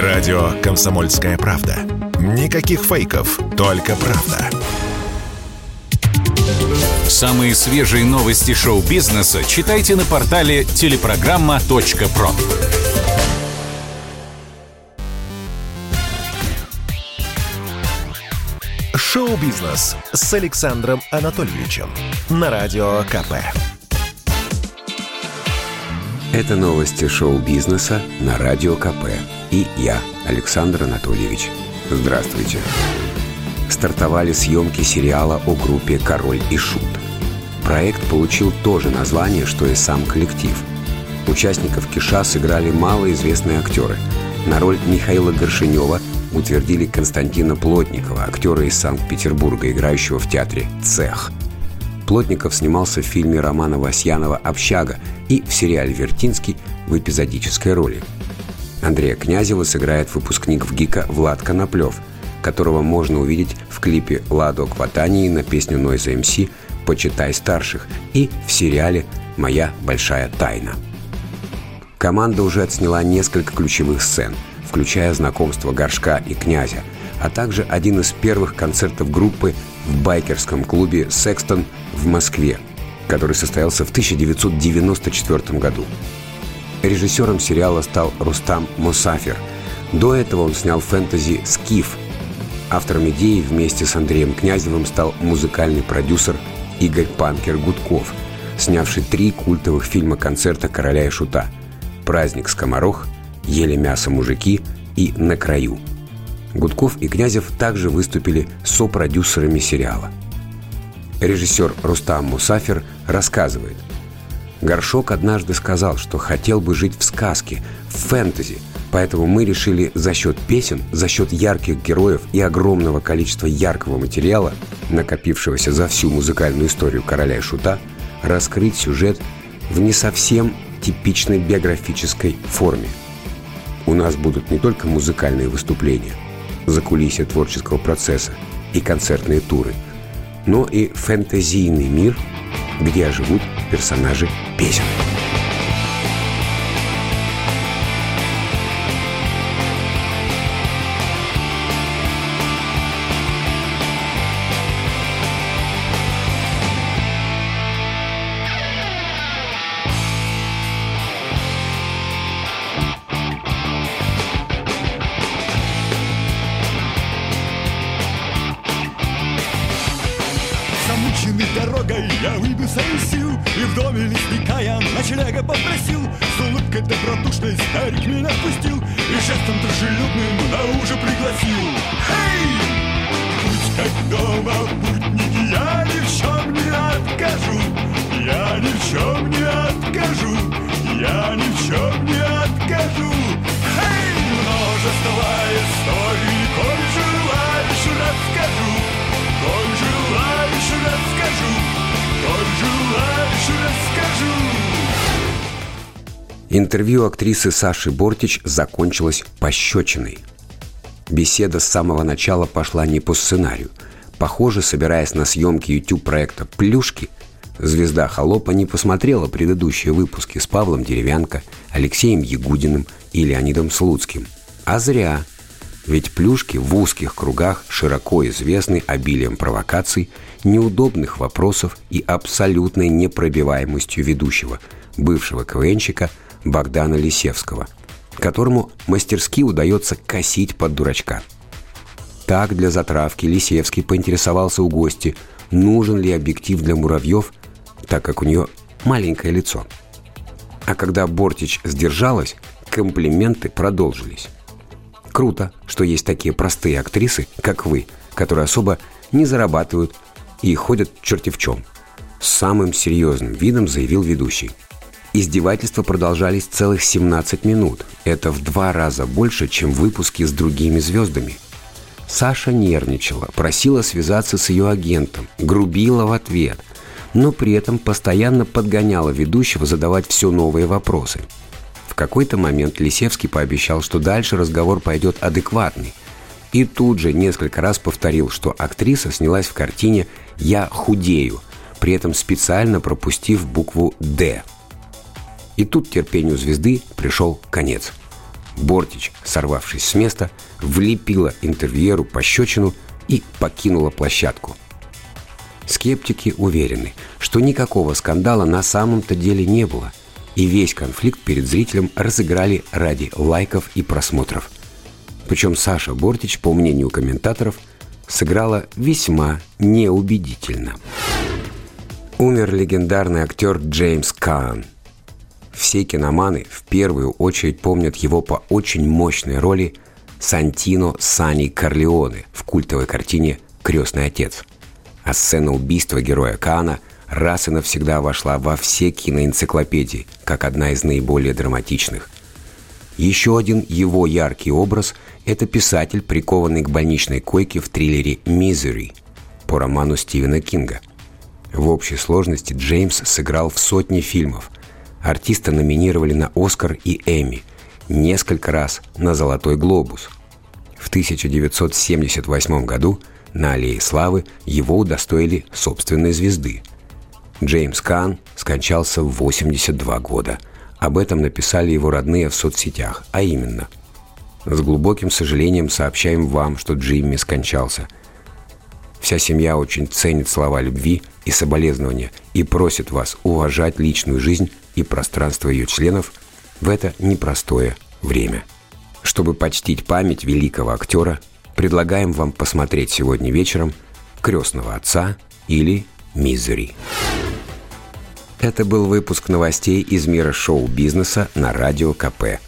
Радио «Комсомольская правда». Никаких фейков, только правда. Самые свежие новости шоу-бизнеса читайте на портале телепрограмма.про. Шоу-бизнес с Александром Анатольевичем на Радио КП. Это новости шоу-бизнеса на Радио КП. И я, Александр Анатольевич. Здравствуйте. Стартовали съемки сериала о группе «Король и Шут». Проект получил то же название, что и сам коллектив. Участников «Киша» сыграли малоизвестные актеры. На роль Михаила Горшинева утвердили Константина Плотникова, актера из Санкт-Петербурга, играющего в театре «Цех». Плотников снимался в фильме Романа Васьянова «Общага» и в сериале «Вертинский» в эпизодической роли. Андрея Князева сыграет выпускник в ГИКа Влад Коноплев, которого можно увидеть в клипе «Ладо Кватании» на песню Noise MC «Почитай старших» и в сериале «Моя большая тайна». Команда уже отсняла несколько ключевых сцен, включая знакомство Горшка и Князя, а также один из первых концертов группы в байкерском клубе «Секстон» в Москве, который состоялся в 1994 году. Режиссером сериала стал Рустам Мусафир. До этого он снял фэнтези «Скиф». Автором идеи вместе с Андреем Князевым стал музыкальный продюсер Игорь Панкер Гудков, снявший три культовых фильма-концерта «Короля и Шута» «Праздник Скоморох», «Ели мясо мужики» и «На краю». Гудков и Князев также выступили сопродюсерами сериала – Режиссер Рустам Мусафер рассказывает. Горшок однажды сказал, что хотел бы жить в сказке, в фэнтези, поэтому мы решили за счет песен, за счет ярких героев и огромного количества яркого материала, накопившегося за всю музыкальную историю «Короля и Шута», раскрыть сюжет в не совсем типичной биографической форме. У нас будут не только музыкальные выступления, закулисье творческого процесса и концертные туры – но и фэнтезийный мир, где живут персонажи песен. Замученный дорогой я выбился из сил И в доме лесника я ночлега попросил С улыбкой добродушной старик меня впустил И жестом дружелюбным на ужин пригласил Эй! Будь как дома, Интервью актрисы Саши Бортич закончилось пощечиной. Беседа с самого начала пошла не по сценарию. Похоже, собираясь на съемки YouTube-проекта «Плюшки», звезда «Холопа» не посмотрела предыдущие выпуски с Павлом Деревянко, Алексеем Ягудиным и Леонидом Слуцким. А зря. Ведь «Плюшки» в узких кругах широко известны обилием провокаций, неудобных вопросов и абсолютной непробиваемостью ведущего, бывшего КВНщика Богдана Лисевского, которому мастерски удается косить под дурачка. Так для затравки Лисевский поинтересовался у гости, нужен ли объектив для муравьев, так как у нее маленькое лицо. А когда Бортич сдержалась, комплименты продолжились. Круто, что есть такие простые актрисы, как вы, которые особо не зарабатывают и ходят черти в чем. Самым серьезным видом заявил ведущий. Издевательства продолжались целых 17 минут. Это в два раза больше, чем выпуски с другими звездами. Саша нервничала, просила связаться с ее агентом, грубила в ответ, но при этом постоянно подгоняла ведущего задавать все новые вопросы. В какой-то момент Лисевский пообещал, что дальше разговор пойдет адекватный. И тут же несколько раз повторил, что актриса снялась в картине «Я худею», при этом специально пропустив букву «Д». И тут терпению звезды пришел конец. Бортич, сорвавшись с места, влепила интервьюеру пощечину и покинула площадку. Скептики уверены, что никакого скандала на самом-то деле не было, и весь конфликт перед зрителем разыграли ради лайков и просмотров. Причем Саша Бортич, по мнению комментаторов, сыграла весьма неубедительно. Умер легендарный актер Джеймс Каан. Все киноманы в первую очередь помнят его по очень мощной роли Сантино Сани Корлеоне в культовой картине «Крестный отец». А сцена убийства героя Каана раз и навсегда вошла во все киноэнциклопедии, как одна из наиболее драматичных. Еще один его яркий образ – это писатель, прикованный к больничной койке в триллере «Мизери» по роману Стивена Кинга. В общей сложности Джеймс сыграл в сотне фильмов. Артиста номинировали на «Оскар» и «Эмми», несколько раз на «Золотой глобус». В 1978 году на Аллее Славы его удостоили собственной звезды. Джеймс Кан скончался в 82 года. Об этом написали его родные в соцсетях, а именно «С глубоким сожалением сообщаем вам, что Джимми скончался. Вся семья очень ценит слова любви и соболезнования и просит вас уважать личную жизнь и пространство ее членов в это непростое время. Чтобы почтить память великого актера, предлагаем вам посмотреть сегодня вечером «Крестного отца» или «Мизери». Это был выпуск новостей из мира шоу-бизнеса на Радио КП.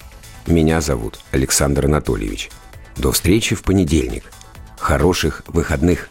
Меня зовут Александр Анатольевич. До встречи в понедельник. Хороших выходных.